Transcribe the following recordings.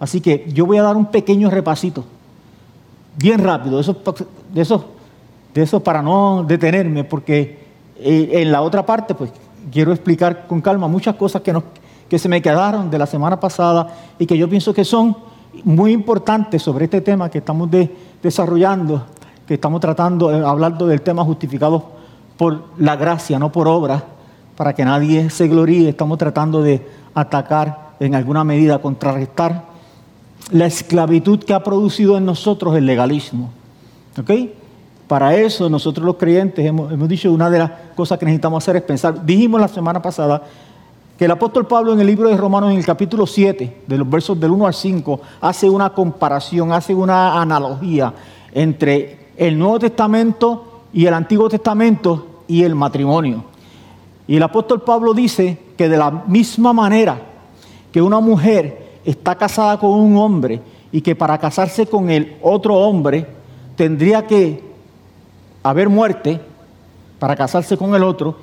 Así que yo voy a dar un pequeño repasito, bien rápido, de eso, de eso, para no detenerme, porque eh, en la otra parte, pues quiero explicar con calma muchas cosas que, se me quedaron de la semana pasada y que yo pienso que son muy importantes sobre este tema que estamos desarrollando, que estamos tratando, eh, hablando del tema justificado por la gracia, no por obra, para que nadie se gloríe. Estamos tratando de atacar en alguna medida, contrarrestar la esclavitud que ha producido en nosotros el legalismo. ¿Ok? Para eso nosotros los creyentes hemos, hemos dicho una de las cosas que necesitamos hacer es pensar, dijimos la semana pasada que el apóstol Pablo en el libro de Romanos, en el capítulo 7, de los versos del 1 al 5, hace una comparación, hace una analogía entre el Nuevo Testamento y el Antiguo Testamento y el matrimonio. Y el apóstol Pablo dice que de la misma manera que una mujer está casada con un hombre y que para casarse con el otro hombre tendría que haber muerte para casarse con el otro,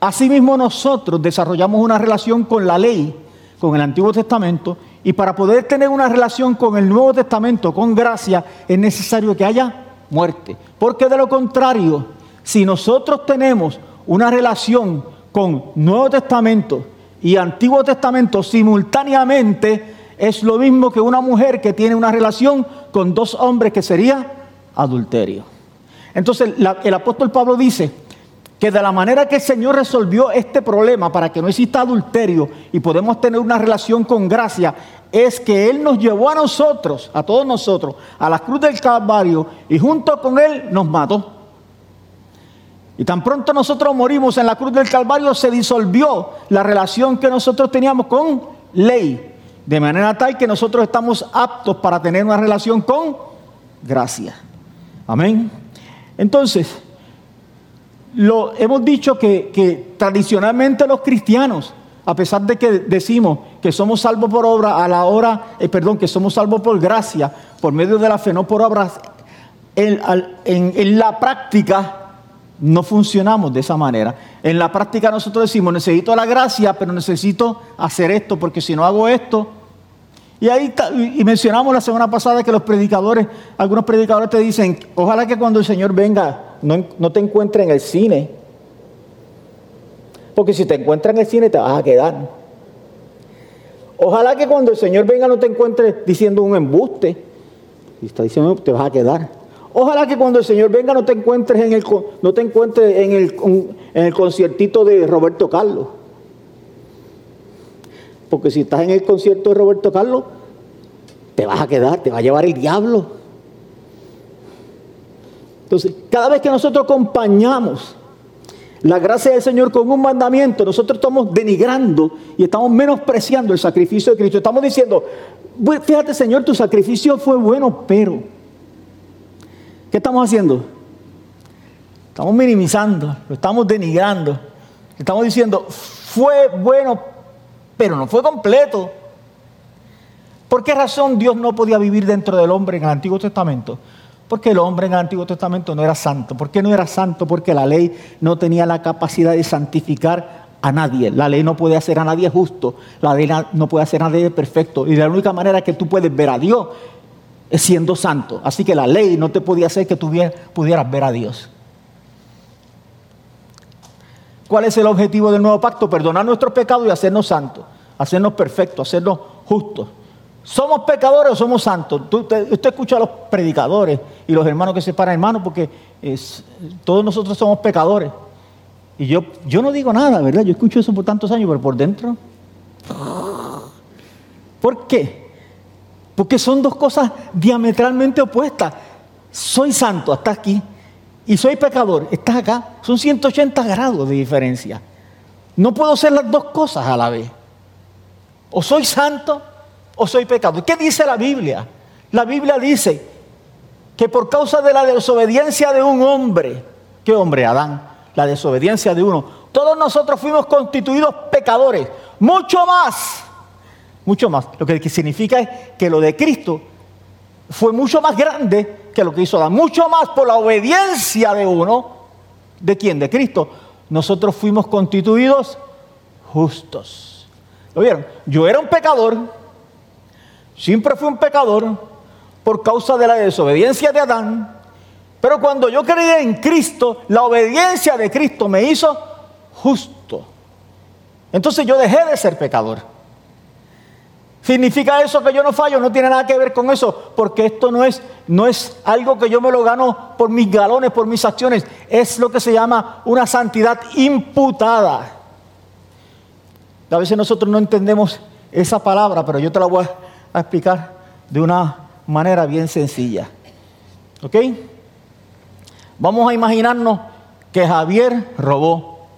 Asimismo nosotros desarrollamos una relación con la ley, con el Antiguo Testamento, y para poder tener una relación con el Nuevo Testamento, con gracia, es necesario que haya muerte. Porque de lo contrario, si nosotros tenemos una relación con Nuevo Testamento y Antiguo Testamento simultáneamente, es lo mismo que una mujer que tiene una relación con dos hombres que sería adulterio. Entonces el apóstol Pablo dice, que de la manera que el Señor resolvió este problema para que no exista adulterio y podemos tener una relación con gracia, es que Él nos llevó a nosotros, a todos nosotros, a la cruz del Calvario y junto con Él nos mató. Y tan pronto nosotros morimos en la cruz del Calvario, se disolvió la relación que nosotros teníamos con ley, de manera tal que nosotros estamos aptos para tener una relación con gracia. Amén. Entonces, lo, hemos dicho que, tradicionalmente los cristianos, a pesar de que decimos que somos salvos por obra, a la hora, eh, perdón, que somos salvos por gracia, por medio de la fe, no por obras, en, en la práctica no funcionamos de esa manera. En la práctica nosotros decimos, necesito la gracia, pero necesito hacer esto, porque si no hago esto, y ahí y mencionamos la semana pasada que los predicadores, algunos predicadores te dicen, ojalá que cuando el Señor venga no, te encuentre en el cine. Porque si te encuentra en el cine te vas a quedar. Ojalá que cuando el Señor venga no te encuentre diciendo un embuste. Y está diciendo, te vas a quedar. Ojalá que cuando el Señor venga no te encuentres en el, no te encuentres en el, en el conciertito de Roberto Carlos. Porque si estás en el concierto de Roberto Carlos, te vas a quedar, te va a llevar el diablo. Entonces, cada vez que nosotros acompañamos la gracia del Señor con un mandamiento, nosotros estamos denigrando y estamos menospreciando el sacrificio de Cristo. Estamos diciendo, fíjate Señor, tu sacrificio fue bueno, pero ¿qué estamos haciendo? Estamos minimizando, lo estamos denigrando. Estamos diciendo, fue bueno, pero no fue completo. ¿Por qué razón Dios no podía vivir dentro del hombre en el Antiguo Testamento? Porque el hombre en el Antiguo Testamento no era santo. ¿Por qué no era santo? Porque la ley no tenía la capacidad de santificar a nadie. La ley no puede hacer a nadie justo. La ley no puede hacer a nadie perfecto. Y la única manera que tú puedes ver a Dios siendo santo. Así que la ley no te podía hacer que tú pudieras ver a Dios. ¿Cuál es el objetivo del nuevo pacto? Perdonar nuestros pecados y hacernos santos, hacernos perfectos, hacernos justos. ¿Somos pecadores o somos santos? usted, escucha a los predicadores y los hermanos que se paran hermanos porque todos nosotros somos pecadores. Y yo, yo no digo nada, ¿verdad? Yo escucho eso por tantos años, pero por dentro. ¿Por qué? Porque son dos cosas diametralmente opuestas. Soy santo hasta aquí y soy pecador, estás acá. Son 180 grados de diferencia. No puedo ser las dos cosas a la vez. O soy santo o soy pecador. ¿Qué dice la Biblia? La Biblia dice que por causa de la desobediencia de un hombre, ¿qué hombre? Adán, la desobediencia de uno, todos nosotros fuimos constituidos pecadores, mucho más, mucho más. Lo que significa es que lo de Cristo fue mucho más grande que lo que hizo Adán, mucho más por la obediencia de uno. ¿De quién? De Cristo. Nosotros fuimos constituidos justos. ¿Lo vieron? Yo era un pecador, Siempre fui un pecador por causa de la desobediencia de Adán. Pero cuando yo creí en Cristo, la obediencia de Cristo me hizo justo. Entonces yo dejé de ser pecador. ¿Significa eso que yo no fallo? No tiene nada que ver con eso, porque esto no es, no es algo que yo me lo gano por mis galones, por mis acciones. Es lo que se llama una santidad imputada. A veces nosotros no entendemos esa palabra, pero yo te la voy a explicar de una manera bien sencilla. ¿Ok? Vamos a imaginarnos que Javier robó.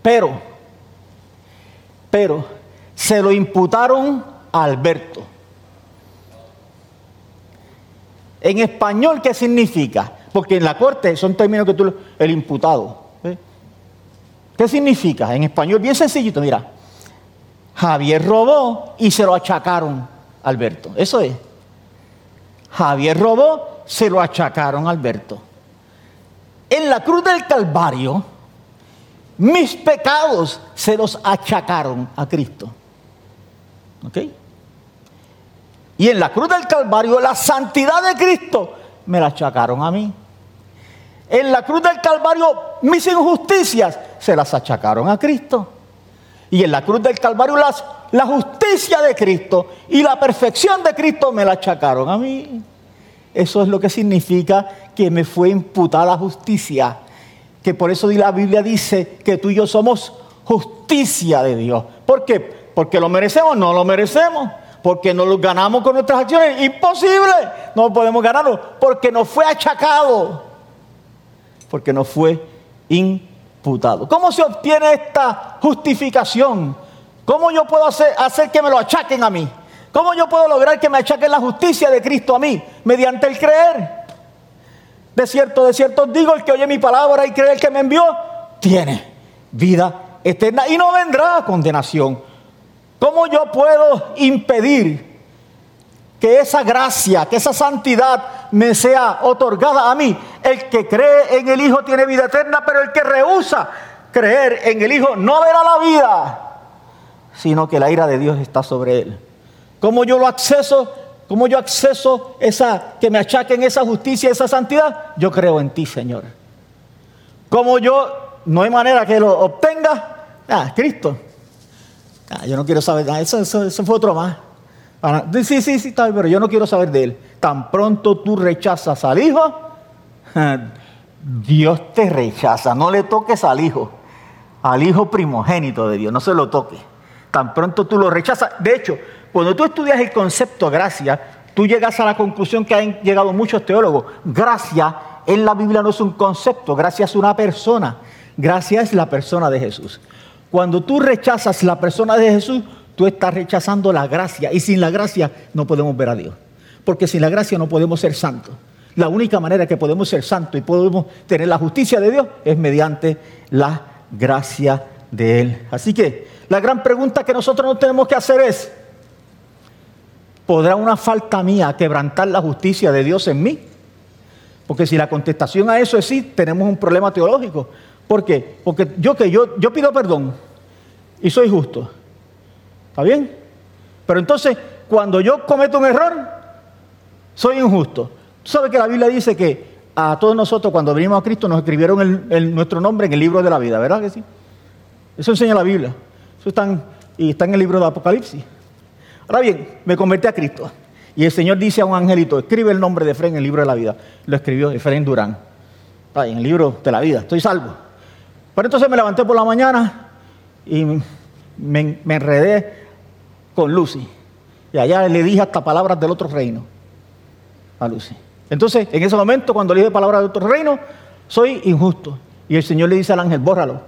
Pero, pero, se lo imputaron a Alberto. En español, ¿qué significa? Porque en la corte son términos que tú, el imputado. ¿Qué significa? En español, bien sencillito, mira. Javier robó y se lo achacaron a Alberto. Eso es. Javier robó, se lo achacaron a Alberto. En la cruz del Calvario, mis pecados se los achacaron a Cristo. ¿Ok? Y en la cruz del Calvario, la santidad de Cristo me la achacaron a mí. En la cruz del Calvario, mis injusticias se las achacaron a Cristo. Y en la cruz del Calvario, las, la justicia de Cristo y la perfección de Cristo me la achacaron a mí. Eso es lo que significa que me fue imputada justicia. Que por eso la Biblia dice que tú y yo somos justicia de Dios. ¿Por qué? Porque lo merecemos, no lo merecemos. Porque no lo ganamos con nuestras acciones. Imposible. No podemos ganarlo. Porque nos fue achacado porque no fue imputado. ¿Cómo se obtiene esta justificación? ¿Cómo yo puedo hacer, hacer que me lo achaquen a mí? ¿Cómo yo puedo lograr que me achaquen la justicia de Cristo a mí? Mediante el creer. De cierto, de cierto digo, el que oye mi palabra y cree el que me envió, tiene vida eterna y no vendrá condenación. ¿Cómo yo puedo impedir que esa gracia, que esa santidad me sea otorgada a mí. El que cree en el Hijo tiene vida eterna, pero el que rehúsa creer en el Hijo no verá la vida, sino que la ira de Dios está sobre él. ¿Cómo yo lo acceso? ¿Cómo yo acceso esa, que me achaquen esa justicia, esa santidad? Yo creo en ti, Señor. ¿Cómo yo, no hay manera que lo obtenga? Ah, Cristo. Ah, yo no quiero saber, eso, eso fue otro más sí, sí, sí, pero yo no quiero saber de él. Tan pronto tú rechazas al hijo, Dios te rechaza. No le toques al hijo, al hijo primogénito de Dios, no se lo toques. Tan pronto tú lo rechazas. De hecho, cuando tú estudias el concepto gracia, tú llegas a la conclusión que han llegado muchos teólogos. Gracia en la Biblia no es un concepto, gracia es una persona. Gracia es la persona de Jesús. Cuando tú rechazas la persona de Jesús, tú estás rechazando la gracia y sin la gracia no podemos ver a Dios. Porque sin la gracia no podemos ser santos. La única manera que podemos ser santos y podemos tener la justicia de Dios es mediante la gracia de Él. Así que la gran pregunta que nosotros nos tenemos que hacer es, ¿podrá una falta mía quebrantar la justicia de Dios en mí? Porque si la contestación a eso es sí, tenemos un problema teológico. ¿Por qué? Porque yo que yo, yo pido perdón y soy justo. ¿Está bien? Pero entonces, cuando yo cometo un error, soy injusto. Tú sabes que la Biblia dice que a todos nosotros, cuando venimos a Cristo, nos escribieron nuestro nombre en el libro de la vida, ¿verdad que sí? Eso enseña la Biblia. Eso está y está en el libro de Apocalipsis. Ahora bien, me convertí a Cristo. Y el Señor dice a un angelito, escribe el nombre de Efraín en el libro de la vida. Lo escribió Efraín Durán. en el libro de la vida. Estoy salvo. Pero entonces me levanté por la mañana y me, enredé con Lucy. Y allá le dije hasta palabras del otro reino a Lucy. Entonces, en ese momento, cuando le dije palabras del otro reino, soy injusto. Y el Señor le dice al ángel, bórralo.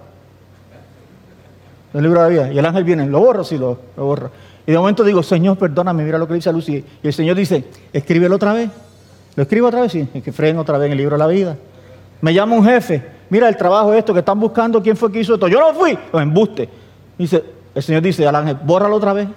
El libro de la vida. Y el ángel viene, lo borro, sí, lo, lo borro. Y de momento digo, Señor, perdóname, mira lo que dice Lucy. Y el Señor dice, escríbelo otra vez. ¿Lo escribo otra vez? Sí, que freno otra vez en el libro de la vida. Me llama un jefe, mira el trabajo esto que están buscando, ¿quién fue que hizo esto? Yo no fui, lo embuste. Dice, el Señor dice al ángel, bórralo otra vez.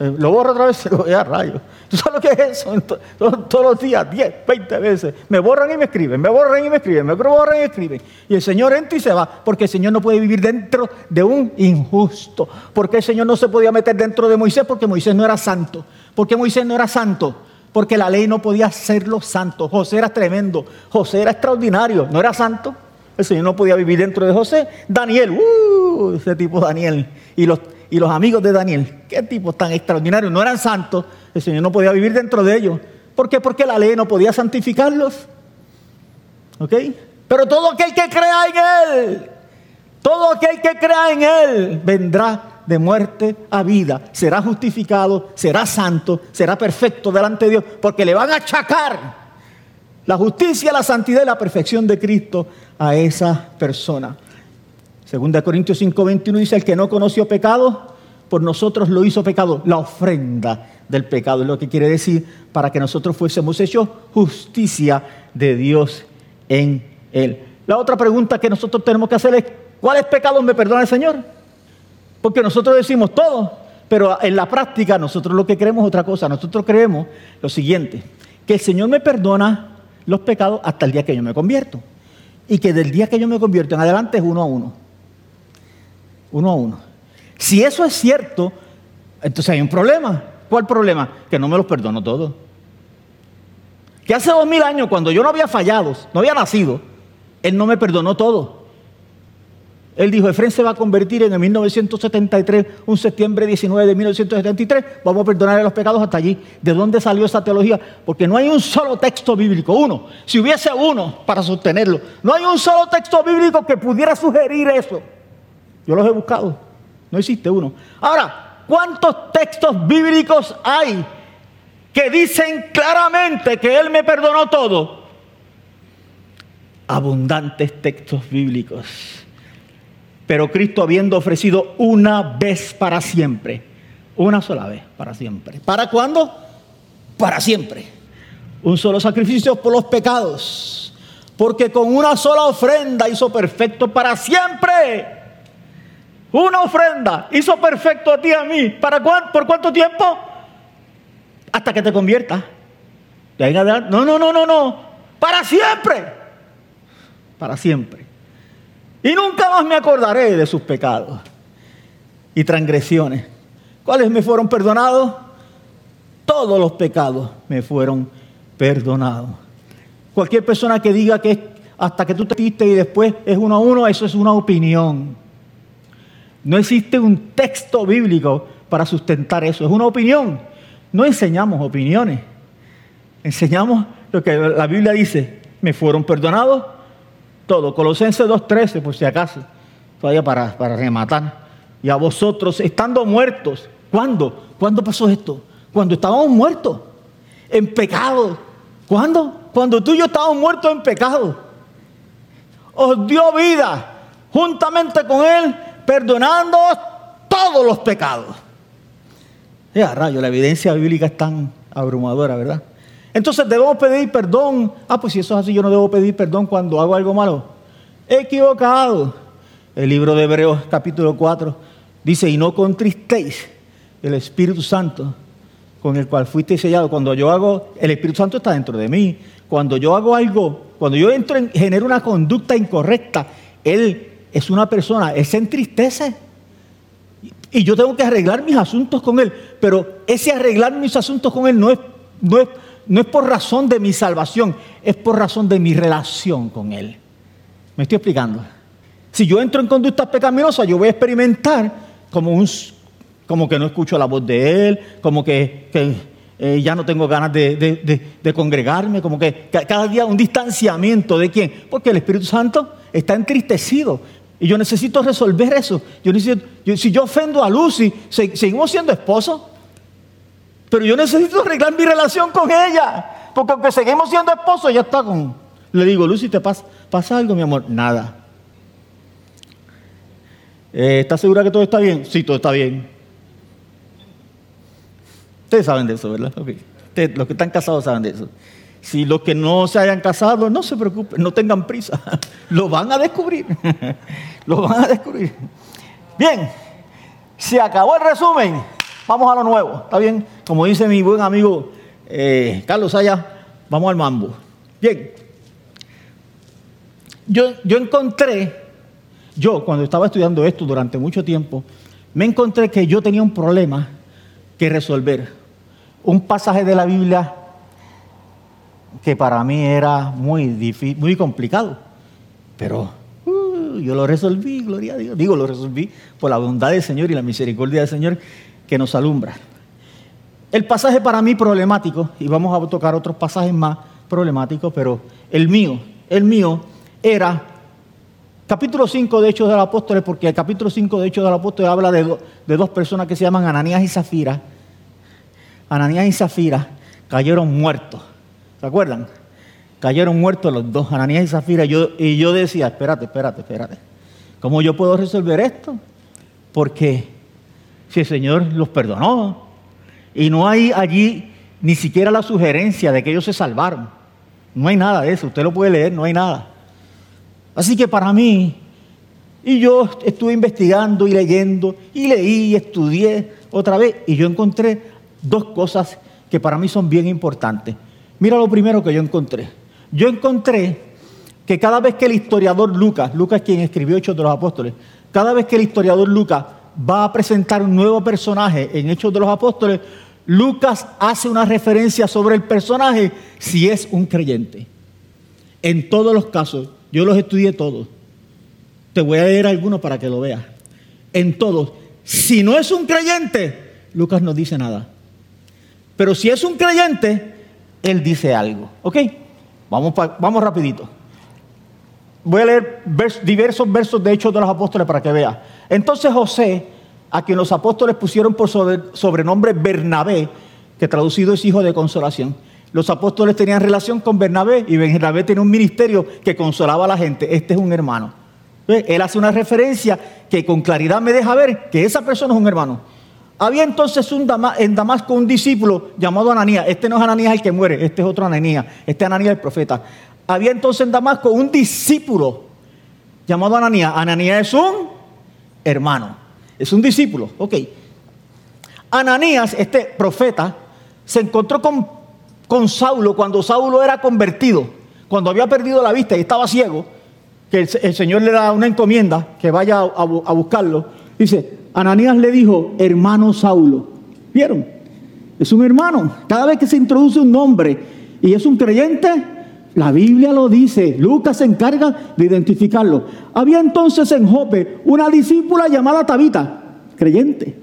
Eh, lo borro otra vez, se lo a rayo. ¿Tú sabes lo que es eso? Todos, los días, 10, 20 veces. Me borran y me escriben, me borran y me escriben, me borran y me escriben. Y el Señor entra y se va, porque el Señor no puede vivir dentro de un injusto. Porque el Señor no se podía meter dentro de Moisés, porque Moisés no era santo. Porque Moisés no era santo. Porque la ley no podía hacerlo santo. José era tremendo, José era extraordinario, no era santo. El Señor no podía vivir dentro de José. Daniel, uh, ese tipo Daniel. Y los y los amigos de Daniel, qué tipos tan extraordinarios, no eran santos, el Señor no podía vivir dentro de ellos. ¿Por qué? Porque la ley no podía santificarlos. ¿Ok? Pero todo aquel que crea en Él, todo aquel que crea en Él, vendrá de muerte a vida, será justificado, será santo, será perfecto delante de Dios, porque le van a achacar la justicia, la santidad y la perfección de Cristo a esa persona. Segunda Corintios 5:21 dice, el que no conoció pecado, por nosotros lo hizo pecado, la ofrenda del pecado, es lo que quiere decir, para que nosotros fuésemos hechos justicia de Dios en él. La otra pregunta que nosotros tenemos que hacer es, ¿cuáles pecados me perdona el Señor? Porque nosotros decimos todo, pero en la práctica nosotros lo que creemos es otra cosa. Nosotros creemos lo siguiente, que el Señor me perdona los pecados hasta el día que yo me convierto. Y que del día que yo me convierto en adelante es uno a uno uno a uno. Si eso es cierto, entonces hay un problema. ¿Cuál problema? Que no me los perdono todos. Que hace dos mil años, cuando yo no había fallado, no había nacido, Él no me perdonó todo. Él dijo, Efraín se va a convertir en el 1973, un septiembre 19 de 1973, vamos a perdonarle los pecados hasta allí. ¿De dónde salió esa teología? Porque no hay un solo texto bíblico, uno. Si hubiese uno para sostenerlo, no hay un solo texto bíblico que pudiera sugerir eso. Yo los he buscado. No existe uno. Ahora, ¿cuántos textos bíblicos hay que dicen claramente que Él me perdonó todo? Abundantes textos bíblicos. Pero Cristo habiendo ofrecido una vez para siempre, una sola vez para siempre. ¿Para cuándo? Para siempre. Un solo sacrificio por los pecados. Porque con una sola ofrenda hizo perfecto para siempre una ofrenda hizo perfecto a ti y a mí. ¿Para ¿Por cuánto tiempo? Hasta que te conviertas. No, no, no, no, no. Para siempre. Para siempre. Y nunca más me acordaré de sus pecados y transgresiones. ¿Cuáles me fueron perdonados? Todos los pecados me fueron perdonados. Cualquier persona que diga que hasta que tú te diste y después es uno a uno, eso es una opinión. No existe un texto bíblico para sustentar eso, es una opinión. No enseñamos opiniones, enseñamos lo que la Biblia dice, me fueron perdonados todo. Colosenses 2.13, por si acaso, todavía para, rematar. Y a vosotros, estando muertos, ¿cuándo? ¿Cuándo pasó esto? Cuando estábamos muertos, en pecado. ¿Cuándo? Cuando tú y yo estábamos muertos en pecado. Os dio vida juntamente con Él perdonando todos los pecados. Ya, rayo, la evidencia bíblica es tan abrumadora, ¿verdad? Entonces debemos pedir perdón. Ah, pues si eso es así, yo no debo pedir perdón cuando hago algo malo. Equivocado. El libro de Hebreos capítulo 4 dice, y no contristéis el Espíritu Santo con el cual fuiste sellado. Cuando yo hago, el Espíritu Santo está dentro de mí. Cuando yo hago algo, cuando yo entro en, genero una conducta incorrecta, Él es una persona, él se entristece. Y yo tengo que arreglar mis asuntos con él. Pero ese arreglar mis asuntos con él no es, no es, no es por razón de mi salvación, es por razón de mi relación con él. ¿Me estoy explicando? Si yo entro en conductas pecaminosas, yo voy a experimentar como, un, como que no escucho la voz de él, como que, eh, ya no tengo ganas de, de, congregarme, como que cada día un distanciamiento de quién. Porque el Espíritu Santo está entristecido. Y yo necesito resolver eso. Yo necesito, si yo ofendo a Lucy, seguimos siendo esposos. Pero yo necesito arreglar mi relación con ella. Porque aunque seguimos siendo esposos, ya está con... Le digo, Lucy, ¿te pasa, algo, mi amor? Nada. Eh, ¿Estás segura que todo está bien? Sí, todo está bien. Ustedes saben de eso, ¿verdad? los que están casados saben de eso. Si los que no se hayan casado, no se preocupen, no tengan prisa. Lo van a descubrir. Lo van a descubrir. Bien, se acabó el resumen. Vamos a lo nuevo, ¿está bien? Como dice mi buen amigo eh, Carlos Saya, vamos al mambo. Bien. Yo, yo encontré, yo cuando estaba estudiando esto durante mucho tiempo, me encontré que yo tenía un problema que resolver. Un pasaje de la Biblia que para mí era muy difícil, muy complicado. Pero uh, yo lo resolví, gloria a Dios. Digo, lo resolví por la bondad del Señor y la misericordia del Señor que nos alumbra. El pasaje para mí problemático, y vamos a tocar otros pasajes más problemáticos, pero el mío, el mío era capítulo 5 de Hechos de los Apóstoles, porque el capítulo 5 de Hechos de los Apóstoles habla de, dos personas que se llaman Ananías y Zafira. Ananías y Zafira cayeron muertos. ¿Se acuerdan? Cayeron muertos los dos, Ananías y Zafira. Yo, y yo decía, espérate, espérate, espérate. ¿Cómo yo puedo resolver esto? Porque si el Señor los perdonó y no hay allí ni siquiera la sugerencia de que ellos se salvaron. No hay nada de eso, usted lo puede leer, no hay nada. Así que para mí, y yo estuve investigando y leyendo, y leí y estudié otra vez, y yo encontré dos cosas que para mí son bien importantes. Mira lo primero que yo encontré. Yo encontré que cada vez que el historiador Lucas, Lucas quien escribió Hechos de los Apóstoles, cada vez que el historiador Lucas va a presentar un nuevo personaje en Hechos de los Apóstoles, Lucas hace una referencia sobre el personaje si es un creyente. En todos los casos, yo los estudié todos. Te voy a leer algunos para que lo veas. En todos. Si no es un creyente, Lucas no dice nada. Pero si es un creyente, él dice algo. ¿Ok? Vamos, vamos rapidito. Voy a leer diversos versos de Hechos de los Apóstoles para que vea. Entonces José, a quien los apóstoles pusieron por sobrenombre Bernabé, que traducido es hijo de consolación. Los apóstoles tenían relación con Bernabé y Bernabé tenía un ministerio que consolaba a la gente. Este es un hermano. Él hace una referencia que con claridad me deja ver que esa persona es un hermano. Había entonces un en Damasco un discípulo llamado Ananías. Este no es Ananías el que muere, este es otro Ananías. Este es Ananías el profeta. Había entonces en Damasco un discípulo llamado Ananías. Ananías es un hermano, es un discípulo. Ok. Ananías, este profeta, se encontró con, con Saulo cuando Saulo era convertido, cuando había perdido la vista y estaba ciego, que el, Señor le da una encomienda que vaya a, a buscarlo. Dice, Ananías le dijo, hermano Saulo. ¿Vieron? Es un hermano. Cada vez que se introduce un nombre y es un creyente, la Biblia lo dice. Lucas se encarga de identificarlo. Había entonces en Jope una discípula llamada Tabita, creyente.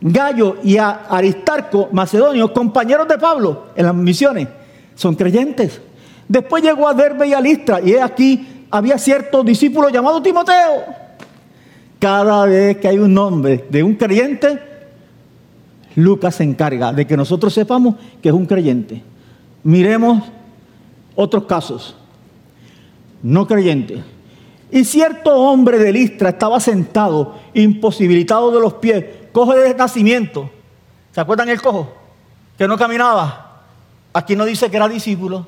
Gallo y Aristarco, macedonios, compañeros de Pablo en las misiones, son creyentes. Después llegó a Derbe y a Listra, y aquí había cierto discípulo llamado Timoteo cada vez que hay un nombre de un creyente, Lucas se encarga de que nosotros sepamos que es un creyente. Miremos otros casos. No creyente. Y cierto hombre de Listra estaba sentado, imposibilitado de los pies, cojo de nacimiento. ¿Se acuerdan el cojo? Que no caminaba. Aquí no dice que era discípulo.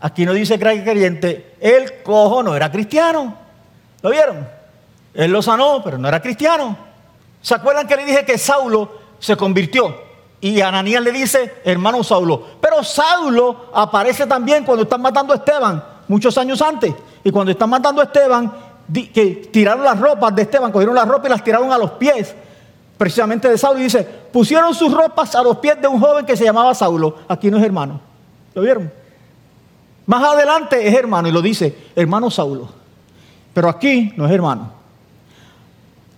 Aquí no dice que era creyente. El cojo no era cristiano. ¿Lo vieron? Él lo sanó, pero no era cristiano. ¿Se acuerdan que le dije que Saulo se convirtió? Y Ananías le dice, hermano Saulo. Pero Saulo aparece también cuando están matando a Esteban, muchos años antes. Y cuando están matando a Esteban, que tiraron las ropas de Esteban, cogieron las ropas y las tiraron a los pies, precisamente de Saulo. Y dice, pusieron sus ropas a los pies de un joven que se llamaba Saulo. Aquí no es hermano. ¿Lo vieron? Más adelante es hermano y lo dice, hermano Saulo. Pero aquí no es hermano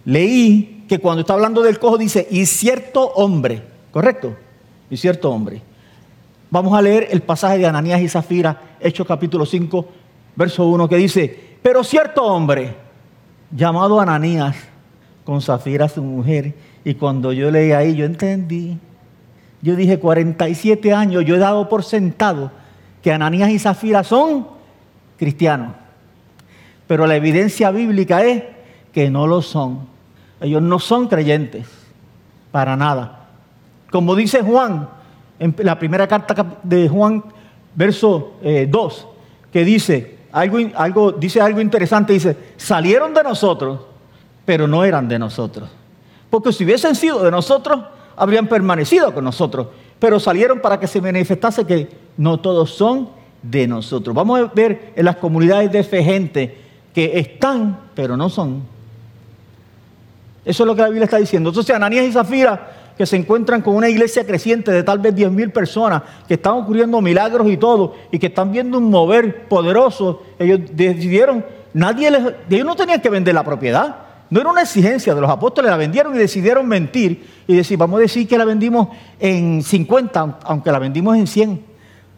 leí que cuando está hablando del cojo dice, y cierto hombre, ¿correcto? Y cierto hombre. Vamos a leer el pasaje de Ananías y Zafira, Hechos capítulo 5, verso 1, que dice, pero cierto hombre, llamado Ananías, con Zafira su mujer, y cuando yo leí ahí, yo entendí. Yo dije, 47 años, yo he dado por sentado que Ananías y Zafira son cristianos. Pero la evidencia bíblica es que no lo son. Ellos no son creyentes, para nada. Como dice Juan, en la primera carta de Juan, verso 2, eh, que dice algo, algo, dice algo interesante, dice, salieron de nosotros, pero no eran de nosotros. Porque si hubiesen sido de nosotros, habrían permanecido con nosotros, pero salieron para que se manifestase que no todos son de nosotros. Vamos a ver en las comunidades de fe gente que están, pero no son. Eso es lo que la Biblia está diciendo. Entonces, Ananías y Zafira, que se encuentran con una iglesia creciente de tal vez 10 mil personas, que están ocurriendo milagros y todo, y que están viendo un mover poderoso, ellos decidieron, nadie les, ellos no tenían que vender la propiedad. No era una exigencia de los apóstoles, la vendieron y decidieron mentir y decir, vamos a decir que la vendimos en 50, aunque la vendimos en 100,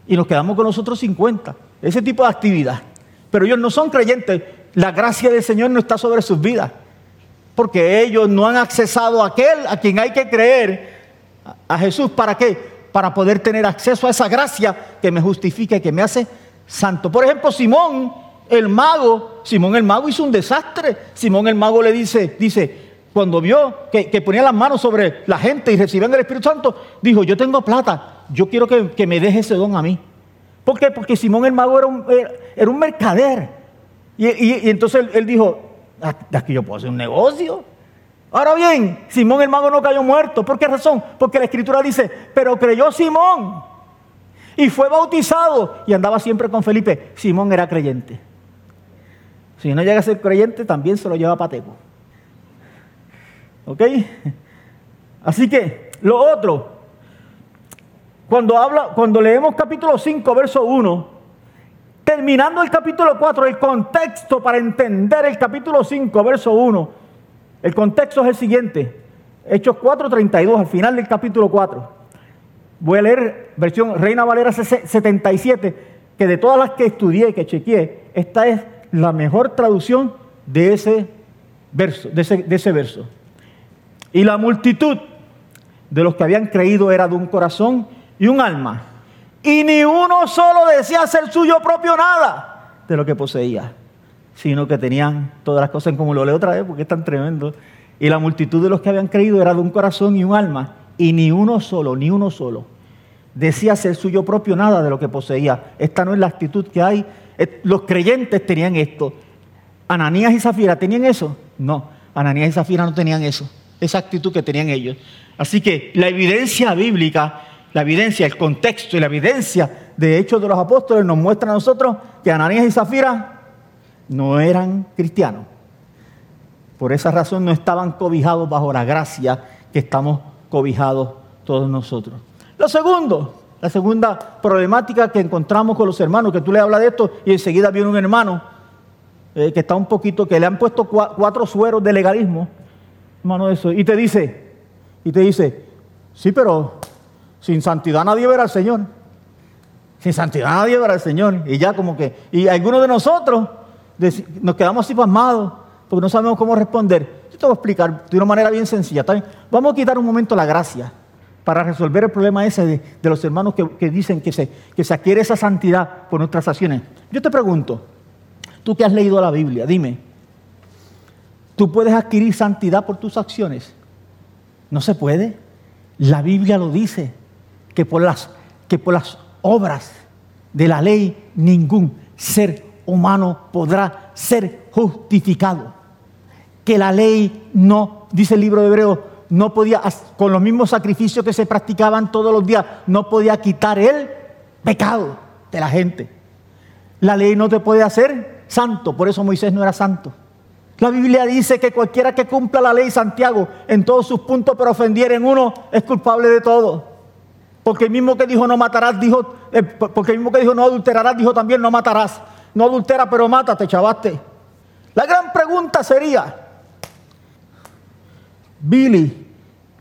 y nos quedamos con nosotros 50. Ese tipo de actividad. Pero ellos no son creyentes, la gracia del Señor no está sobre sus vidas, porque ellos no han accesado a aquel a quien hay que creer, a Jesús, ¿para qué? Para poder tener acceso a esa gracia que me justifica y que me hace santo. Por ejemplo, Simón el mago, Simón el mago hizo un desastre. Simón el mago le dice, dice, cuando vio que, ponía las manos sobre la gente y recibían el Espíritu Santo, dijo, yo tengo plata, yo quiero que, me deje ese don a mí. ¿Por qué? Porque Simón el mago era un, era, un mercader. Y, entonces él, dijo, ah, aquí yo puedo hacer un negocio. Ahora bien, Simón el mago no cayó muerto. ¿Por qué razón? Porque la escritura dice, pero creyó Simón y fue bautizado y andaba siempre con Felipe. Simón era creyente. Si no llega a ser creyente, también se lo lleva a Pateco. ¿Ok? Así que, lo otro, cuando, habla, cuando leemos capítulo 5, verso 1, terminando el capítulo 4, el contexto para entender el capítulo 5, verso 1, el contexto es el siguiente. Hechos 4.32, al final del capítulo 4. Voy a leer versión Reina Valera 77, que de todas las que estudié, que chequeé, esta es la mejor traducción de ese verso, de ese, verso. Y la multitud de los que habían creído era de un corazón y un alma. Y ni uno solo decía ser suyo propio nada de lo que poseía, sino que tenían todas las cosas en como lo leo otra vez porque es tan tremendo. Y la multitud de los que habían creído era de un corazón y un alma. Y ni uno solo, ni uno solo decía ser suyo propio nada de lo que poseía. Esta no es la actitud que hay los creyentes tenían esto. Ananías y Zafira tenían eso. No, Ananías y Zafira no tenían eso. Esa actitud que tenían ellos. Así que la evidencia bíblica, la evidencia, el contexto y la evidencia de Hechos de los Apóstoles nos muestra a nosotros que Ananías y Zafira no eran cristianos. Por esa razón no estaban cobijados bajo la gracia que estamos cobijados todos nosotros. Lo segundo, la segunda problemática que encontramos con los hermanos, que tú le hablas de esto y enseguida viene un hermano eh, que está un poquito, que le han puesto cuatro sueros de legalismo, hermano, eso, y te dice, y te dice, sí, pero sin santidad nadie verá al Señor. Sin santidad nadie verá al Señor. Y ya como que, y algunos de nosotros nos quedamos así pasmados porque no sabemos cómo responder. Yo te voy a explicar de una manera bien sencilla. Vamos a quitar un momento la gracia para resolver el problema ese de, los hermanos que, dicen que se, que se adquiere esa santidad por nuestras acciones. Yo te pregunto, tú que has leído la Biblia, dime, ¿tú puedes adquirir santidad por tus acciones? No se puede. La Biblia lo dice, que por las, que por las obras de la ley ningún ser humano podrá ser justificado. Que la ley no, dice el libro de Hebreos, no podía, con los mismos sacrificios que se practicaban todos los días, no podía quitar el pecado de la gente. La ley no te puede hacer santo, por eso Moisés no era santo. La Biblia dice que cualquiera que cumpla la ley, Santiago, en todos sus puntos, pero ofendiera en uno, es culpable de todo. Porque el mismo que dijo no matarás, dijo, eh, porque el mismo que dijo no adulterarás, dijo también no matarás. No adultera, pero mátate, chavaste. La gran pregunta sería, Billy,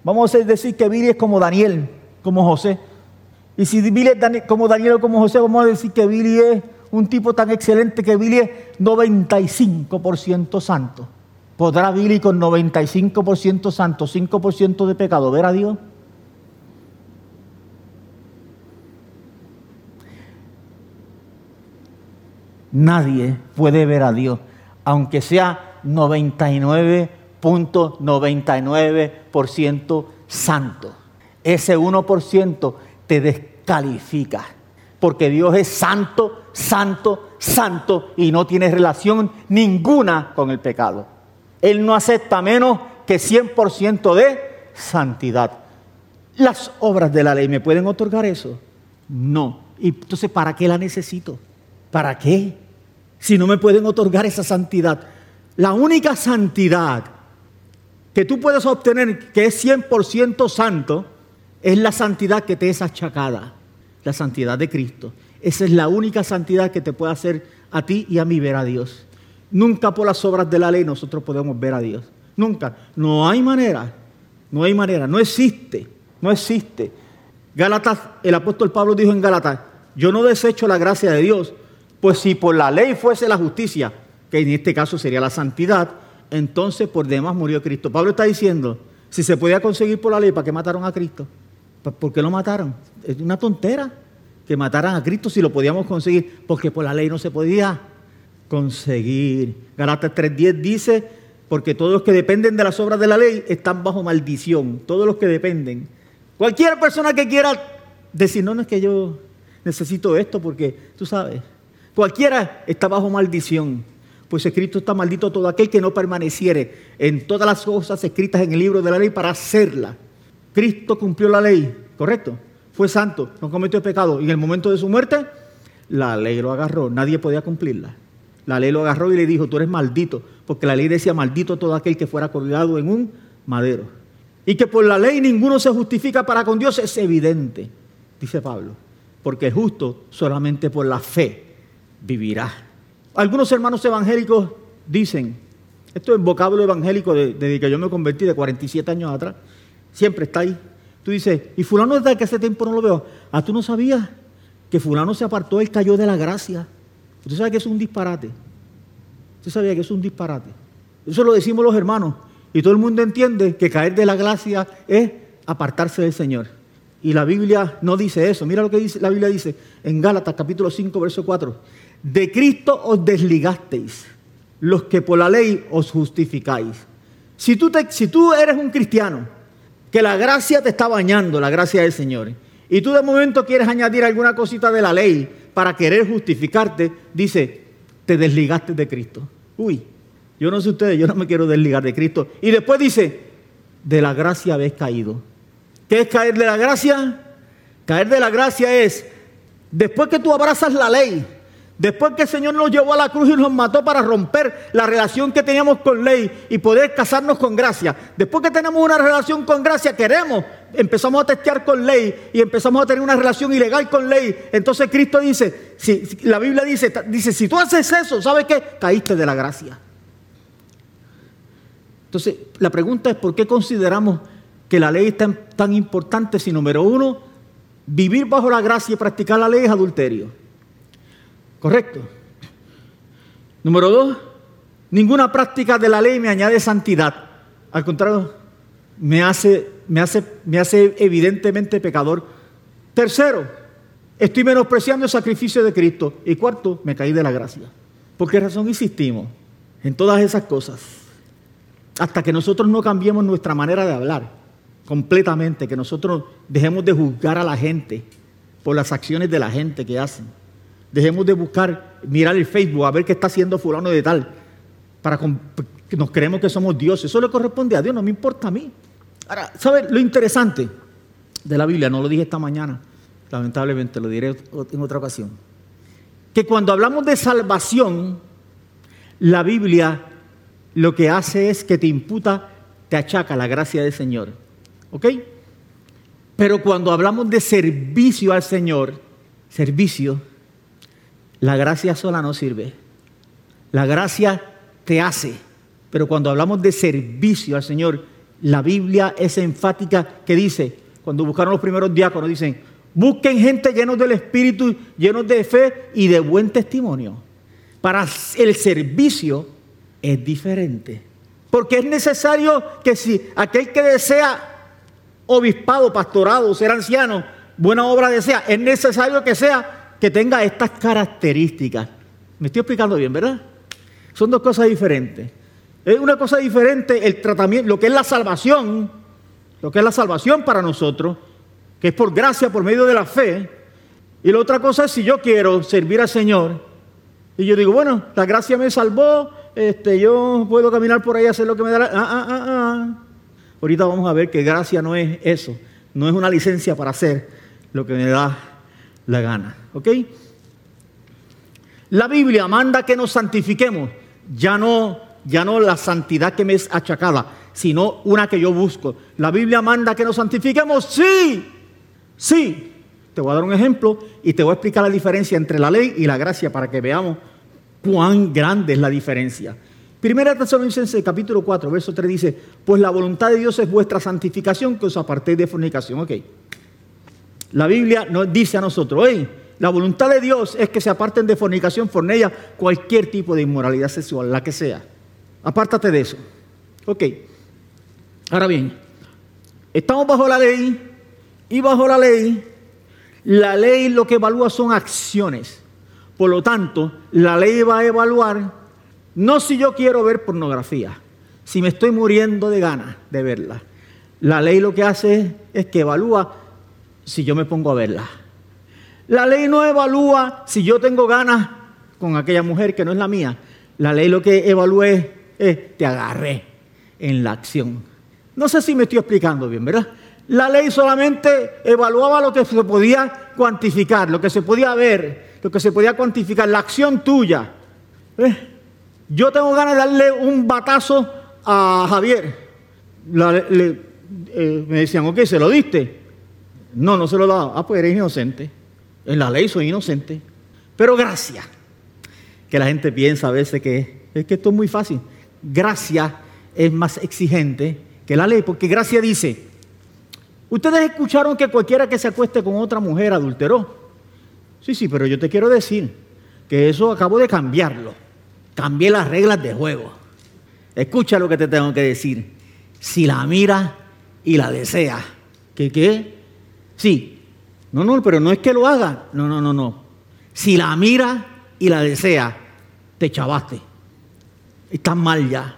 vamos a decir que Billy es como Daniel, como José. Y si Billy es como Daniel o como José, vamos a decir que Billy es un tipo tan excelente que Billy es 95% santo. ¿Podrá Billy con 95% santo, 5% de pecado ver a Dios? Nadie puede ver a Dios, aunque sea 99% .99% santo. Ese 1% te descalifica. Porque Dios es santo, santo, santo y no tiene relación ninguna con el pecado. Él no acepta menos que 100% de santidad. las obras de la ley me pueden otorgar eso. No. Y entonces, ¿para qué la necesito? ¿Para qué? Si no me pueden otorgar esa santidad. La única santidad que tú puedes obtener, que es 100% santo, es la santidad que te es achacada, la santidad de Cristo. Esa es la única santidad que te puede hacer a ti y a mí ver a Dios. Nunca por las obras de la ley nosotros podemos ver a Dios. Nunca. No hay manera. No hay manera. No existe. No existe. Gálatas, el apóstol Pablo dijo en Gálatas, yo no desecho la gracia de Dios, pues si por la ley fuese la justicia, que en este caso sería la santidad, entonces por demás murió Cristo. Pablo está diciendo, si se podía conseguir por la ley, ¿para qué mataron a Cristo? ¿Por qué lo mataron? Es una tontera que mataran a Cristo si lo podíamos conseguir, porque por la ley no se podía conseguir. Galatas 3.10 dice, porque todos los que dependen de las obras de la ley están bajo maldición, todos los que dependen. Cualquier persona que quiera decir, no, no es que yo necesito esto, porque tú sabes, cualquiera está bajo maldición. Pues escrito está maldito todo aquel que no permaneciere en todas las cosas escritas en el libro de la ley para hacerla. Cristo cumplió la ley, ¿correcto? Fue santo, no cometió pecado. Y en el momento de su muerte, la ley lo agarró, nadie podía cumplirla. La ley lo agarró y le dijo, tú eres maldito, porque la ley decía maldito todo aquel que fuera colgado en un madero. Y que por la ley ninguno se justifica para con Dios es evidente, dice Pablo, porque el justo solamente por la fe vivirá. Algunos hermanos evangélicos dicen, esto es vocablo evangélico desde que yo me convertí de 47 años atrás, siempre está ahí. Tú dices, ¿y fulano desde que hace tiempo no lo veo? Ah, tú no sabías que fulano se apartó, él cayó de la gracia. Usted sabe que es un disparate. Usted sabía que es un disparate. Eso lo decimos los hermanos. Y todo el mundo entiende que caer de la gracia es apartarse del Señor. Y la Biblia no dice eso. Mira lo que dice, la Biblia dice en Gálatas capítulo 5, verso 4. De Cristo os desligasteis, los que por la ley os justificáis. Si tú, si tú eres un cristiano, que la gracia te está bañando, la gracia del Señor, y tú de momento quieres añadir alguna cosita de la ley para querer justificarte, dice, te desligaste de Cristo. Uy, yo no sé ustedes, yo no me quiero desligar de Cristo. Y después dice, de la gracia habéis caído. ¿Qué es caer de la gracia? Caer de la gracia es, después que tú abrazas la ley, Después que el Señor nos llevó a la cruz y nos mató para romper la relación que teníamos con ley y poder casarnos con gracia. Después que tenemos una relación con gracia, queremos, empezamos a testear con ley y empezamos a tener una relación ilegal con ley. Entonces Cristo dice, si, la Biblia dice, dice, si tú haces eso, ¿sabes qué? Caíste de la gracia. Entonces, la pregunta es, ¿por qué consideramos que la ley es tan, tan importante si número uno, vivir bajo la gracia y practicar la ley es adulterio? Correcto. Número dos, ninguna práctica de la ley me añade santidad. Al contrario, me hace, me hace, me hace evidentemente pecador. Tercero, estoy menospreciando el sacrificio de Cristo. Y cuarto, me caí de la gracia. ¿Por qué razón insistimos en todas esas cosas? Hasta que nosotros no cambiemos nuestra manera de hablar completamente, que nosotros dejemos de juzgar a la gente por las acciones de la gente que hacen Dejemos de buscar, mirar el Facebook, a ver qué está haciendo fulano de tal, para que nos creemos que somos Dios. Eso le corresponde a Dios, no me importa a mí. Ahora, ¿sabes lo interesante de la Biblia? No lo dije esta mañana, lamentablemente, lo diré en otra ocasión. Que cuando hablamos de salvación, la Biblia lo que hace es que te imputa, te achaca la gracia del Señor. ¿Ok? Pero cuando hablamos de servicio al Señor, servicio, la gracia sola no sirve. La gracia te hace. Pero cuando hablamos de servicio al Señor, la Biblia es enfática que dice, cuando buscaron los primeros diáconos, dicen, busquen gente llenos del Espíritu, llenos de fe y de buen testimonio. Para el servicio es diferente. Porque es necesario que si aquel que desea obispado, pastorado, ser anciano, buena obra desea, es necesario que sea que tenga estas características. Me estoy explicando bien, ¿verdad? Son dos cosas diferentes. Es una cosa diferente el tratamiento, lo que es la salvación, lo que es la salvación para nosotros, que es por gracia, por medio de la fe. Y la otra cosa es si yo quiero servir al Señor y yo digo, bueno, la gracia me salvó, este, yo puedo caminar por ahí hacer lo que me da la... Ah, ah, ah, ah. Ahorita vamos a ver que gracia no es eso. no es una licencia para hacer lo que me da la gana. ¿Ok? La Biblia manda que nos santifiquemos, ya no, ya no la santidad que me es achacada, sino una que yo busco. La Biblia manda que nos santifiquemos, sí, sí. Te voy a dar un ejemplo y te voy a explicar la diferencia entre la ley y la gracia para que veamos cuán grande es la diferencia. Primera Tesalonicenses capítulo 4, verso 3 dice, pues la voluntad de Dios es vuestra santificación que os apartéis de fornicación. Ok. La Biblia nos dice a nosotros, hey, la voluntad de Dios es que se aparten de fornicación, fornella, cualquier tipo de inmoralidad sexual, la que sea. Apártate de eso. Ok. Ahora bien, estamos bajo la ley y bajo la ley, la ley lo que evalúa son acciones. Por lo tanto, la ley va a evaluar no si yo quiero ver pornografía, si me estoy muriendo de ganas de verla. La ley lo que hace es que evalúa si yo me pongo a verla. La ley no evalúa si yo tengo ganas con aquella mujer que no es la mía. La ley lo que evalúa es, te agarré en la acción. No sé si me estoy explicando bien, ¿verdad? La ley solamente evaluaba lo que se podía cuantificar, lo que se podía ver, lo que se podía cuantificar, la acción tuya. Yo tengo ganas de darle un batazo a Javier. Eh, me decían, ok, ¿se lo diste? No, no se lo daba. Ah, pues eres inocente. En la ley soy inocente. Pero gracia. Que la gente piensa a veces que es que esto es muy fácil. Gracia es más exigente que la ley, porque gracia dice, ustedes escucharon que cualquiera que se acueste con otra mujer adulteró. Sí, sí, pero yo te quiero decir que eso acabo de cambiarlo. Cambié las reglas de juego. Escucha lo que te tengo que decir. Si la mira y la desea, ¿qué qué? Sí, no, no, pero no es que lo haga. No, no, no, no. Si la mira y la desea, te chavaste. Estás mal ya.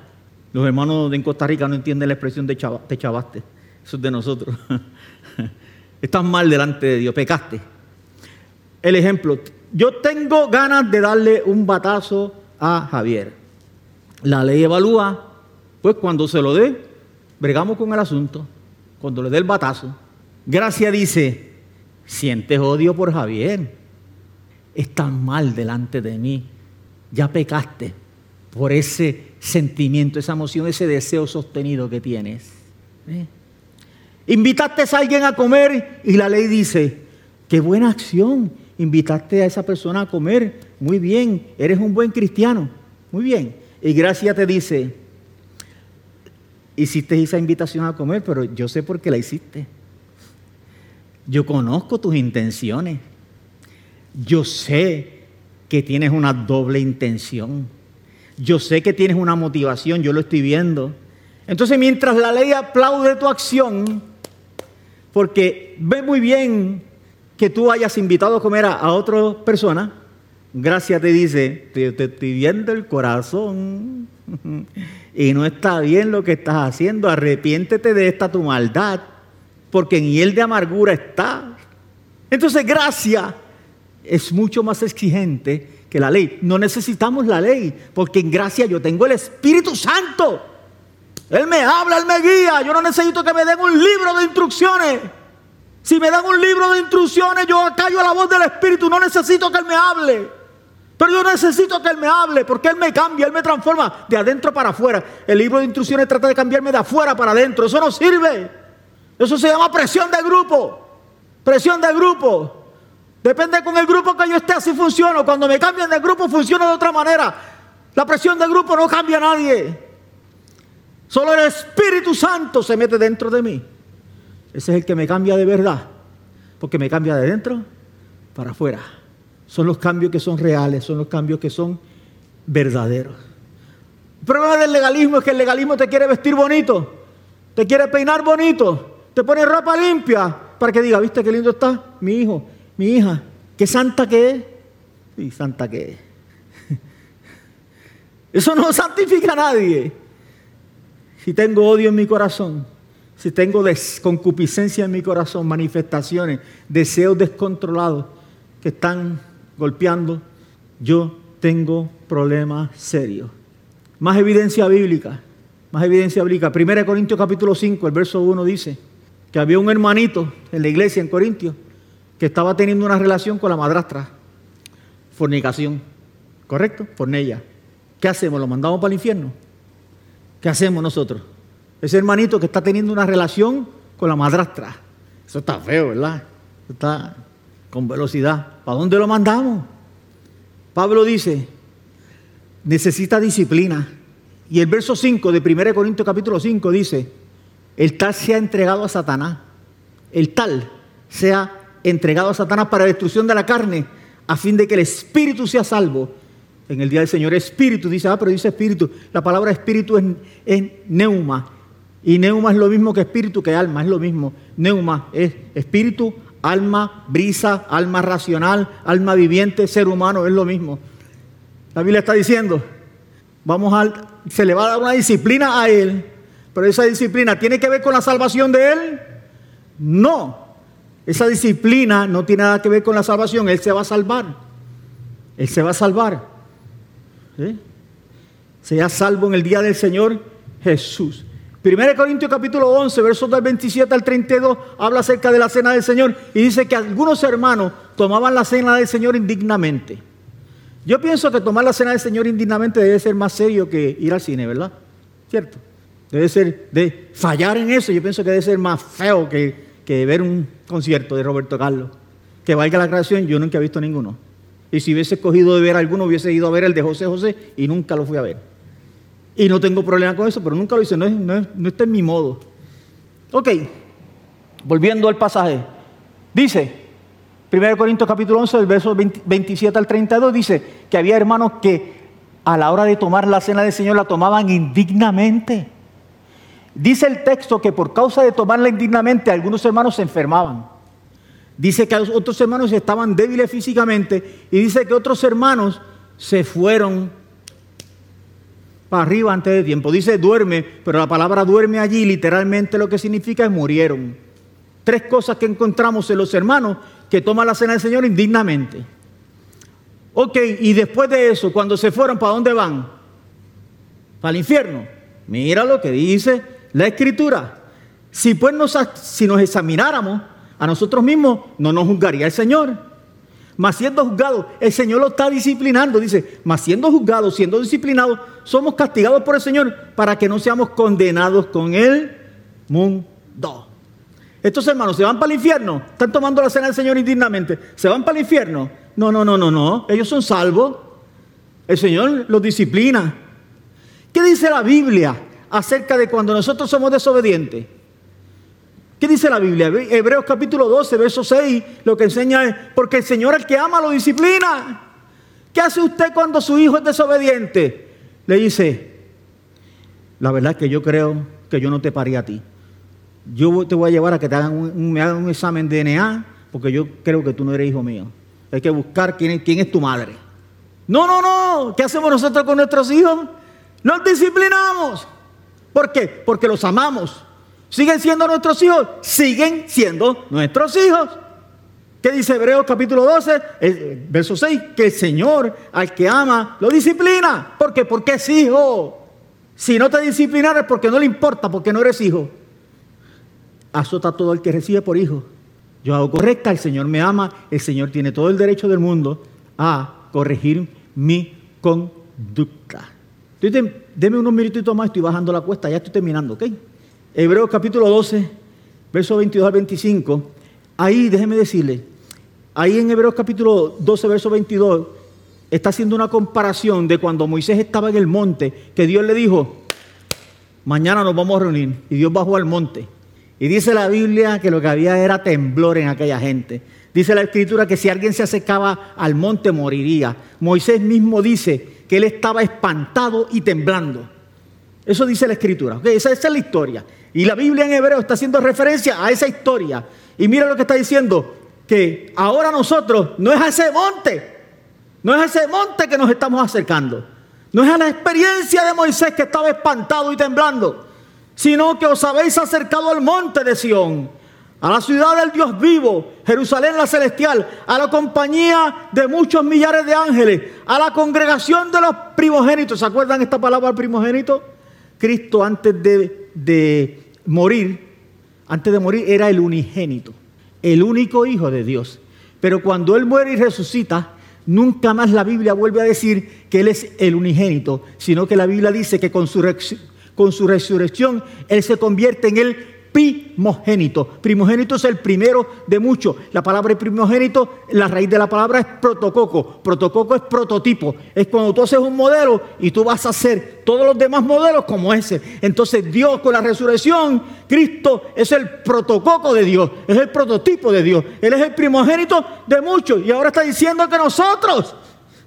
Los hermanos de Costa Rica no entienden la expresión de te chavaste. Eso es de nosotros. Estás mal delante de Dios, pecaste. El ejemplo, yo tengo ganas de darle un batazo a Javier. La ley evalúa, pues cuando se lo dé, bregamos con el asunto. Cuando le dé el batazo. Gracia dice, Sientes odio por Javier. Estás mal delante de mí. Ya pecaste por ese sentimiento, esa emoción, ese deseo sostenido que tienes. ¿Eh? Invitaste a alguien a comer y la ley dice, qué buena acción. Invitaste a esa persona a comer. Muy bien, eres un buen cristiano. Muy bien. Y gracia te dice, hiciste esa invitación a comer, pero yo sé por qué la hiciste. Yo conozco tus intenciones. Yo sé que tienes una doble intención. Yo sé que tienes una motivación, yo lo estoy viendo. Entonces mientras la ley aplaude tu acción, porque ve muy bien que tú hayas invitado a comer a, otra persona, gracias te dice, te, te estoy viendo el corazón y no está bien lo que estás haciendo, arrepiéntete de esta tu maldad porque en hiel de amargura está. Entonces gracia es mucho más exigente que la ley. No necesitamos la ley, porque en gracia yo tengo el Espíritu Santo. Él me habla, Él me guía. Yo no necesito que me den un libro de instrucciones. Si me dan un libro de instrucciones, yo callo la voz del Espíritu. No necesito que Él me hable. Pero yo necesito que Él me hable, porque Él me cambia, Él me transforma de adentro para afuera. El libro de instrucciones trata de cambiarme de afuera para adentro. Eso no sirve. Eso se llama presión de grupo. Presión de grupo. Depende con el grupo que yo esté, así funciona. Cuando me cambian de grupo, funciona de otra manera. La presión de grupo no cambia a nadie. Solo el Espíritu Santo se mete dentro de mí. Ese es el que me cambia de verdad. Porque me cambia de dentro para afuera. Son los cambios que son reales, son los cambios que son verdaderos. El problema del legalismo es que el legalismo te quiere vestir bonito, te quiere peinar bonito, te pone ropa limpia para que diga, ¿viste qué lindo está? Mi hijo, mi hija, qué santa que es. Y santa que es. Eso no santifica a nadie. Si tengo odio en mi corazón, si tengo concupiscencia en mi corazón, manifestaciones, deseos descontrolados que están golpeando, yo tengo problemas serios. Más evidencia bíblica, más evidencia bíblica. 1 Corintios capítulo 5, el verso 1 dice, que había un hermanito en la iglesia en Corintios que estaba teniendo una relación con la madrastra. Fornicación. ¿Correcto? ella. ¿Qué hacemos? ¿Lo mandamos para el infierno? ¿Qué hacemos nosotros? Ese hermanito que está teniendo una relación con la madrastra. Eso está feo, ¿verdad? está con velocidad. ¿Para dónde lo mandamos? Pablo dice, necesita disciplina. Y el verso 5 de 1 Corintios capítulo 5 dice, el tal se ha entregado a Satanás. El tal se ha entregado a Satanás para destrucción de la carne, a fin de que el espíritu sea salvo en el día del Señor. Espíritu, dice, ah, pero dice espíritu. La palabra espíritu es, es neuma. Y neuma es lo mismo que espíritu, que alma, es lo mismo. Neuma es espíritu, alma, brisa, alma racional, alma viviente, ser humano, es lo mismo. La Biblia está diciendo, vamos a, se le va a dar una disciplina a él, pero esa disciplina tiene que ver con la salvación de él. No, esa disciplina no tiene nada que ver con la salvación, él se va a salvar. Él se va a salvar. Sea salvo en el día del Señor Jesús. 1 Corintios capítulo 11, versos del 27 al 32, habla acerca de la cena del Señor y dice que algunos hermanos tomaban la cena del Señor indignamente. Yo pienso que tomar la cena del Señor indignamente debe ser más serio que ir al cine, ¿verdad? ¿Cierto? Debe ser de fallar en eso. Yo pienso que debe ser más feo que, que ver un concierto de Roberto Carlos. Que valga la creación, yo nunca he visto ninguno. Y si hubiese escogido de ver alguno, hubiese ido a ver el de José José y nunca lo fui a ver. Y no tengo problema con eso, pero nunca lo hice, no, no, no está en mi modo. Ok, volviendo al pasaje. Dice, 1 Corintios capítulo 11, del verso 27 al 32, dice que había hermanos que a la hora de tomar la cena del Señor la tomaban indignamente. Dice el texto que por causa de tomarla indignamente algunos hermanos se enfermaban. Dice que otros hermanos estaban débiles físicamente y dice que otros hermanos se fueron para arriba antes de tiempo. Dice duerme, pero la palabra duerme allí literalmente lo que significa es murieron. Tres cosas que encontramos en los hermanos que toman la cena del Señor indignamente. Ok, y después de eso, cuando se fueron, ¿para dónde van? Para el infierno. Mira lo que dice la Escritura. Si pues nos, si nos examináramos a nosotros mismos, no nos juzgaría el Señor. Mas siendo juzgado, el Señor lo está disciplinando. Dice, mas siendo juzgado, siendo disciplinado, somos castigados por el Señor para que no seamos condenados con el mundo. Estos hermanos se van para el infierno, están tomando la cena del Señor indignamente, se van para el infierno. No, no, no, no, no, ellos son salvos. El Señor los disciplina. ¿Qué dice la Biblia acerca de cuando nosotros somos desobedientes? ¿Qué dice la Biblia? Hebreos capítulo 12, verso 6, lo que enseña es, porque el Señor el que ama lo disciplina. ¿Qué hace usted cuando su hijo es desobediente? Le dice, la verdad es que yo creo que yo no te parí a ti. Yo te voy a llevar a que te hagan un, me hagan un examen de DNA, porque yo creo que tú no eres hijo mío. Hay que buscar quién es, quién es tu madre. No, no, no. ¿Qué hacemos nosotros con nuestros hijos? Los disciplinamos. ¿Por qué? Porque los amamos. ¿Siguen siendo nuestros hijos? Siguen siendo nuestros hijos. ¿Qué dice Hebreos capítulo 12, eh, verso 6? Que el Señor al que ama lo disciplina. ¿Por qué? Porque es hijo. Si no te disciplinaras es porque no le importa, porque no eres hijo. Azota todo el que recibe por hijo. Yo hago correcta, el Señor me ama, el Señor tiene todo el derecho del mundo a corregir mi conducta. Deme unos minutitos más, estoy bajando la cuesta, ya estoy terminando, ¿ok? Hebreos capítulo 12, versos 22 al 25. Ahí, déjeme decirle, ahí en Hebreos capítulo 12, verso 22, está haciendo una comparación de cuando Moisés estaba en el monte, que Dios le dijo, mañana nos vamos a reunir. Y Dios bajó al monte. Y dice la Biblia que lo que había era temblor en aquella gente. Dice la escritura que si alguien se acercaba al monte moriría. Moisés mismo dice que él estaba espantado y temblando. Eso dice la escritura. esa, esa, es la historia. Y la Biblia en hebreo está haciendo referencia a esa historia. Y mira lo que está diciendo, que ahora nosotros no es a ese monte, no es a ese monte que nos estamos acercando. No es a la experiencia de Moisés que estaba espantado y temblando, sino que os habéis acercado al monte de Sión, a la ciudad del Dios vivo, Jerusalén la celestial, a la compañía de muchos millares de ángeles, a la congregación de los primogénitos. ¿Se acuerdan esta palabra primogénito? Cristo antes de, morir antes de morir, era el unigénito, el único hijo de Dios. Pero cuando Él muere y resucita, nunca más la Biblia vuelve a decir que Él es el unigénito, sino que la Biblia dice que con su, con su resurrección Él se convierte en el primogénito. Primogénito es el primero de muchos. La palabra primogénito, la raíz de la palabra es protococo. Protococo es prototipo. Es cuando tú haces un modelo y tú vas a hacer todos los demás modelos como ese. Entonces Dios con la resurrección, Cristo es el protococo de Dios. Es el prototipo de Dios. Él es el primogénito de muchos. Y ahora está diciendo que nosotros,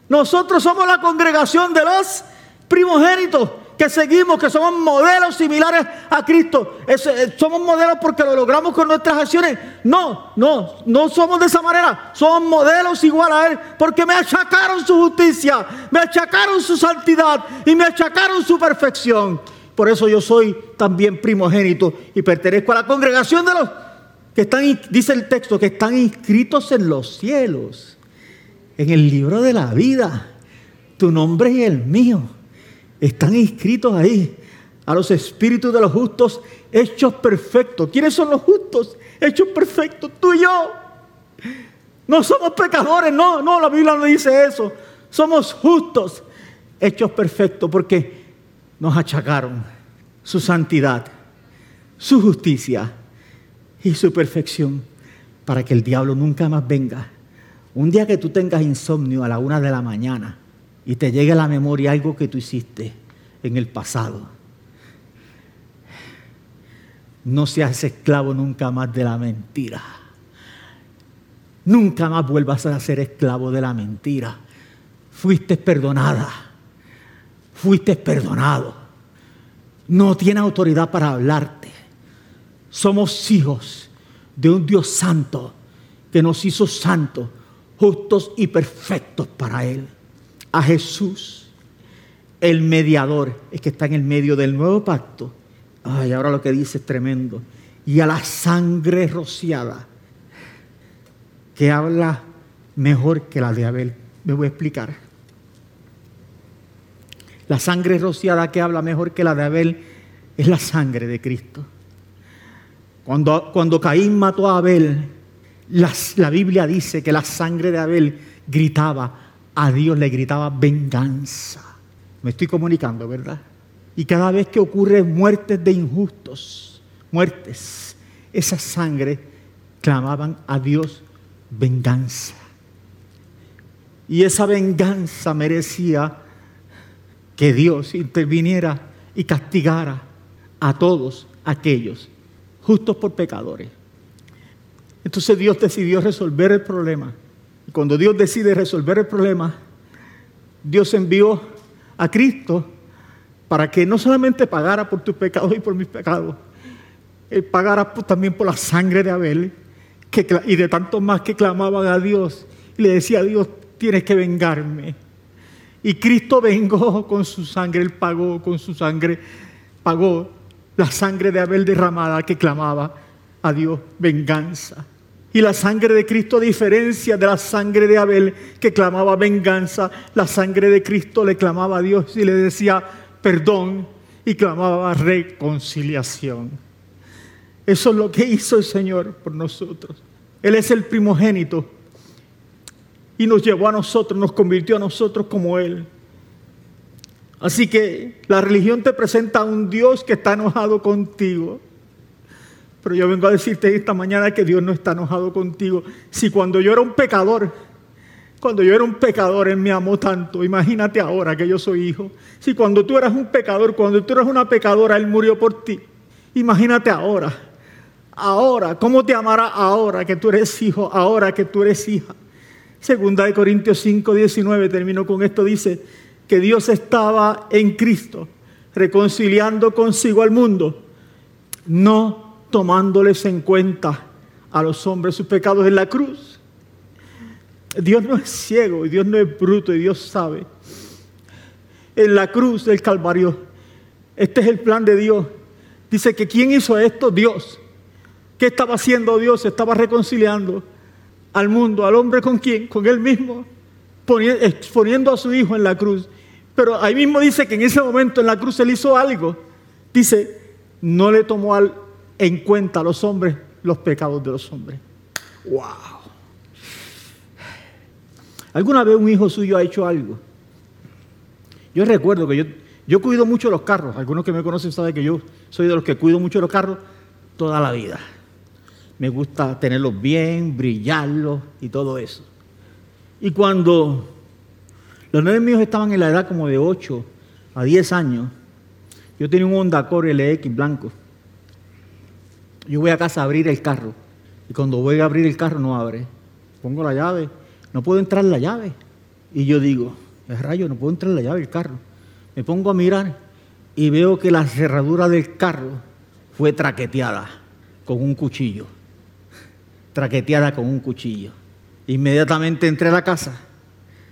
nosotros somos la congregación de los primogénitos que seguimos, que somos modelos similares a Cristo. Eh, somos modelos porque lo logramos con nuestras acciones. No, no, no somos de esa manera. Somos modelos igual a Él porque me achacaron su justicia, me achacaron su santidad y me achacaron su perfección. Por eso yo soy también primogénito y pertenezco a la congregación de los que están, dice el texto, que están inscritos en los cielos, en el libro de la vida. Tu nombre y el mío están inscritos ahí a los espíritus de los justos hechos perfectos. ¿Quiénes son los justos? Hechos perfectos, tú y yo. No somos pecadores, no, no, la Biblia no dice eso. Somos justos, hechos perfectos, porque nos achacaron su santidad, su justicia y su perfección para que el diablo nunca más venga. Un día que tú tengas insomnio a la una de la mañana, y te llegue a la memoria algo que tú hiciste en el pasado. No seas esclavo nunca más de la mentira. Nunca más vuelvas a ser esclavo de la mentira. Fuiste perdonada. Fuiste perdonado. No tiene autoridad para hablarte. Somos hijos de un Dios santo que nos hizo santos, justos y perfectos para Él a Jesús, el mediador, es que está en el medio del nuevo pacto. Ay, ahora lo que dice es tremendo. Y a la sangre rociada, que habla mejor que la de Abel. Me voy a explicar. La sangre rociada que habla mejor que la de Abel es la sangre de Cristo. Cuando, cuando Caín mató a Abel, la Biblia dice que la sangre de Abel gritaba, a Dios le gritaba venganza. Me estoy comunicando, ¿verdad? Y cada vez que ocurre muertes de injustos, muertes, esa sangre clamaban a Dios venganza. Y esa venganza merecía que Dios interviniera y castigara a todos aquellos justos por pecadores. Entonces Dios decidió resolver el problema y cuando Dios decide resolver el problema, Dios envió a Cristo para que no solamente pagara por tus pecados y por mis pecados, Él pagara también por la sangre de Abel y de tantos más que clamaban a Dios y le decía a Dios, tienes que vengarme. Y Cristo vengó con su sangre, Él pagó con su sangre, pagó la sangre de Abel derramada que clamaba a Dios venganza. Y la sangre de Cristo, diferencia de la sangre de Abel, que clamaba venganza, la sangre de Cristo le clamaba a Dios y le decía perdón y clamaba reconciliación. Eso es lo que hizo el Señor por nosotros. Él es el primogénito y nos llevó a nosotros, nos convirtió a nosotros como Él. Así que la religión te presenta a un Dios que está enojado contigo pero yo vengo a decirte esta mañana que Dios no está enojado contigo. Si cuando yo era un pecador, cuando yo era un pecador, Él me amó tanto. Imagínate ahora que yo soy hijo. Si cuando tú eras un pecador, cuando tú eras una pecadora, Él murió por ti. Imagínate ahora. Ahora, ¿cómo te amará ahora que tú eres hijo, ahora que tú eres hija? Segunda de Corintios 5, 19, termino con esto, dice que Dios estaba en Cristo, reconciliando consigo al mundo, no tomándoles en cuenta a los hombres sus pecados en la cruz. Dios no es ciego y Dios no es bruto y Dios sabe. En la cruz del Calvario, este es el plan de Dios. Dice que ¿quién hizo esto? Dios. ¿Qué estaba haciendo Dios? Estaba reconciliando al mundo, al hombre con quién? Con él mismo, exponiendo a su hijo en la cruz. Pero ahí mismo dice que en ese momento en la cruz él hizo algo. Dice, no le tomó al en cuenta a los hombres los pecados de los hombres. ¡Wow! ¿Alguna vez un hijo suyo ha hecho algo? Yo recuerdo que yo, yo cuido mucho los carros. Algunos que me conocen saben que yo soy de los que cuido mucho los carros toda la vida. Me gusta tenerlos bien, brillarlos y todo eso. Y cuando los nueve míos estaban en la edad como de 8 a 10 años, yo tenía un Honda Accord LX blanco. Yo voy a casa a abrir el carro. Y cuando voy a abrir el carro no abre. Pongo la llave. No puedo entrar la llave. Y yo digo, es rayo, no puedo entrar la llave del carro. Me pongo a mirar y veo que la cerradura del carro fue traqueteada con un cuchillo. Traqueteada con un cuchillo. Inmediatamente entré a la casa,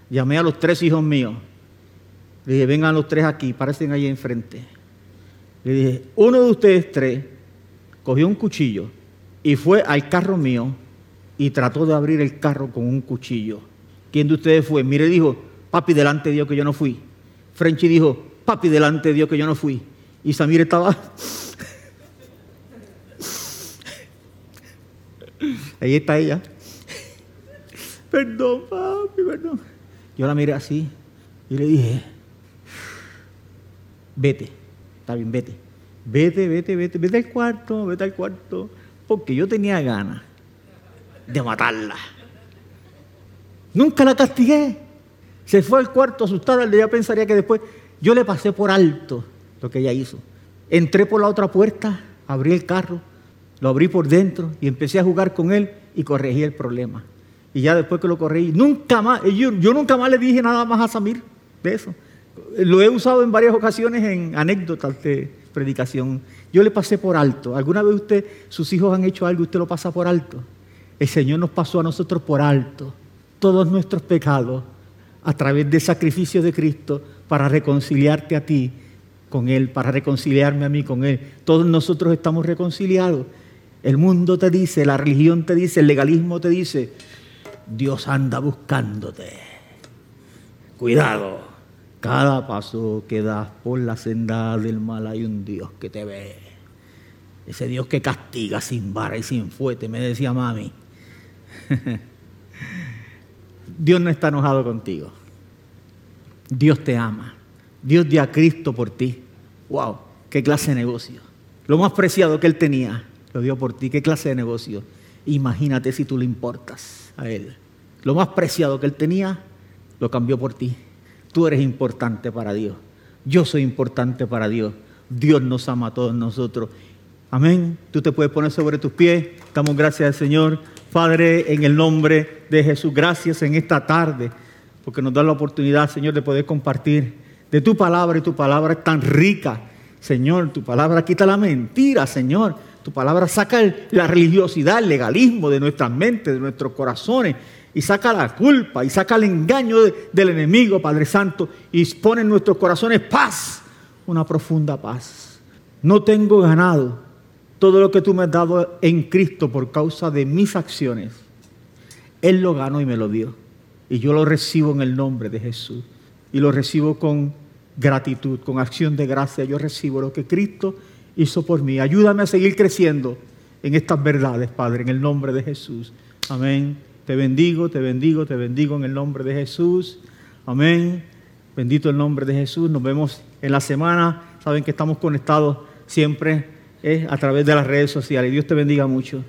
llamé a los tres hijos míos. Le dije, vengan los tres aquí, parecen ahí enfrente. Le dije, uno de ustedes tres cogió un cuchillo y fue al carro mío y trató de abrir el carro con un cuchillo. ¿Quién de ustedes fue? Mire, dijo, papi, delante de Dios que yo no fui. Frenchy dijo, papi, delante de Dios que yo no fui. Y Samir estaba... Ahí está ella. Perdón, papi, perdón. Yo la miré así y le dije, vete, está bien, vete. Vete, vete, vete, vete al cuarto, vete al cuarto. Porque yo tenía ganas de matarla. Nunca la castigué. Se fue al cuarto asustada. Ella pensaría que después yo le pasé por alto lo que ella hizo. Entré por la otra puerta, abrí el carro, lo abrí por dentro y empecé a jugar con él y corregí el problema. Y ya después que lo corregí, nunca más, yo, yo nunca más le dije nada más a Samir de eso. Lo he usado en varias ocasiones en anécdotas de predicación. Yo le pasé por alto. ¿Alguna vez usted, sus hijos han hecho algo y usted lo pasa por alto? El Señor nos pasó a nosotros por alto todos nuestros pecados a través del sacrificio de Cristo para reconciliarte a ti con Él, para reconciliarme a mí con Él. Todos nosotros estamos reconciliados. El mundo te dice, la religión te dice, el legalismo te dice, Dios anda buscándote. Cuidado, cada paso que das por la senda del mal hay un Dios que te ve. Ese Dios que castiga sin vara y sin fuete, me decía mami. Dios no está enojado contigo. Dios te ama. Dios dio a Cristo por ti. ¡Wow! ¡Qué clase de negocio! Lo más preciado que Él tenía, lo dio por ti. ¿Qué clase de negocio? Imagínate si tú le importas a Él. Lo más preciado que Él tenía, lo cambió por ti. Tú eres importante para Dios. Yo soy importante para Dios. Dios nos ama a todos nosotros. Amén. Tú te puedes poner sobre tus pies. Damos gracias al Señor. Padre, en el nombre de Jesús, gracias en esta tarde, porque nos da la oportunidad, Señor, de poder compartir de tu palabra y tu palabra es tan rica. Señor, tu palabra quita la mentira, Señor. Tu palabra saca la religiosidad, el legalismo de nuestras mentes, de nuestros corazones, y saca la culpa, y saca el engaño del enemigo, Padre Santo, y pone en nuestros corazones paz, una profunda paz. No tengo ganado todo lo que tú me has dado en Cristo por causa de mis acciones. Él lo ganó y me lo dio. Y yo lo recibo en el nombre de Jesús. Y lo recibo con gratitud, con acción de gracia. Yo recibo lo que Cristo hizo por mí. Ayúdame a seguir creciendo en estas verdades, Padre, en el nombre de Jesús. Amén. Te bendigo, te bendigo, te bendigo en el nombre de Jesús. Amén. Bendito el nombre de Jesús. Nos vemos en la semana. Saben que estamos conectados siempre a través de las redes sociales. Dios te bendiga mucho.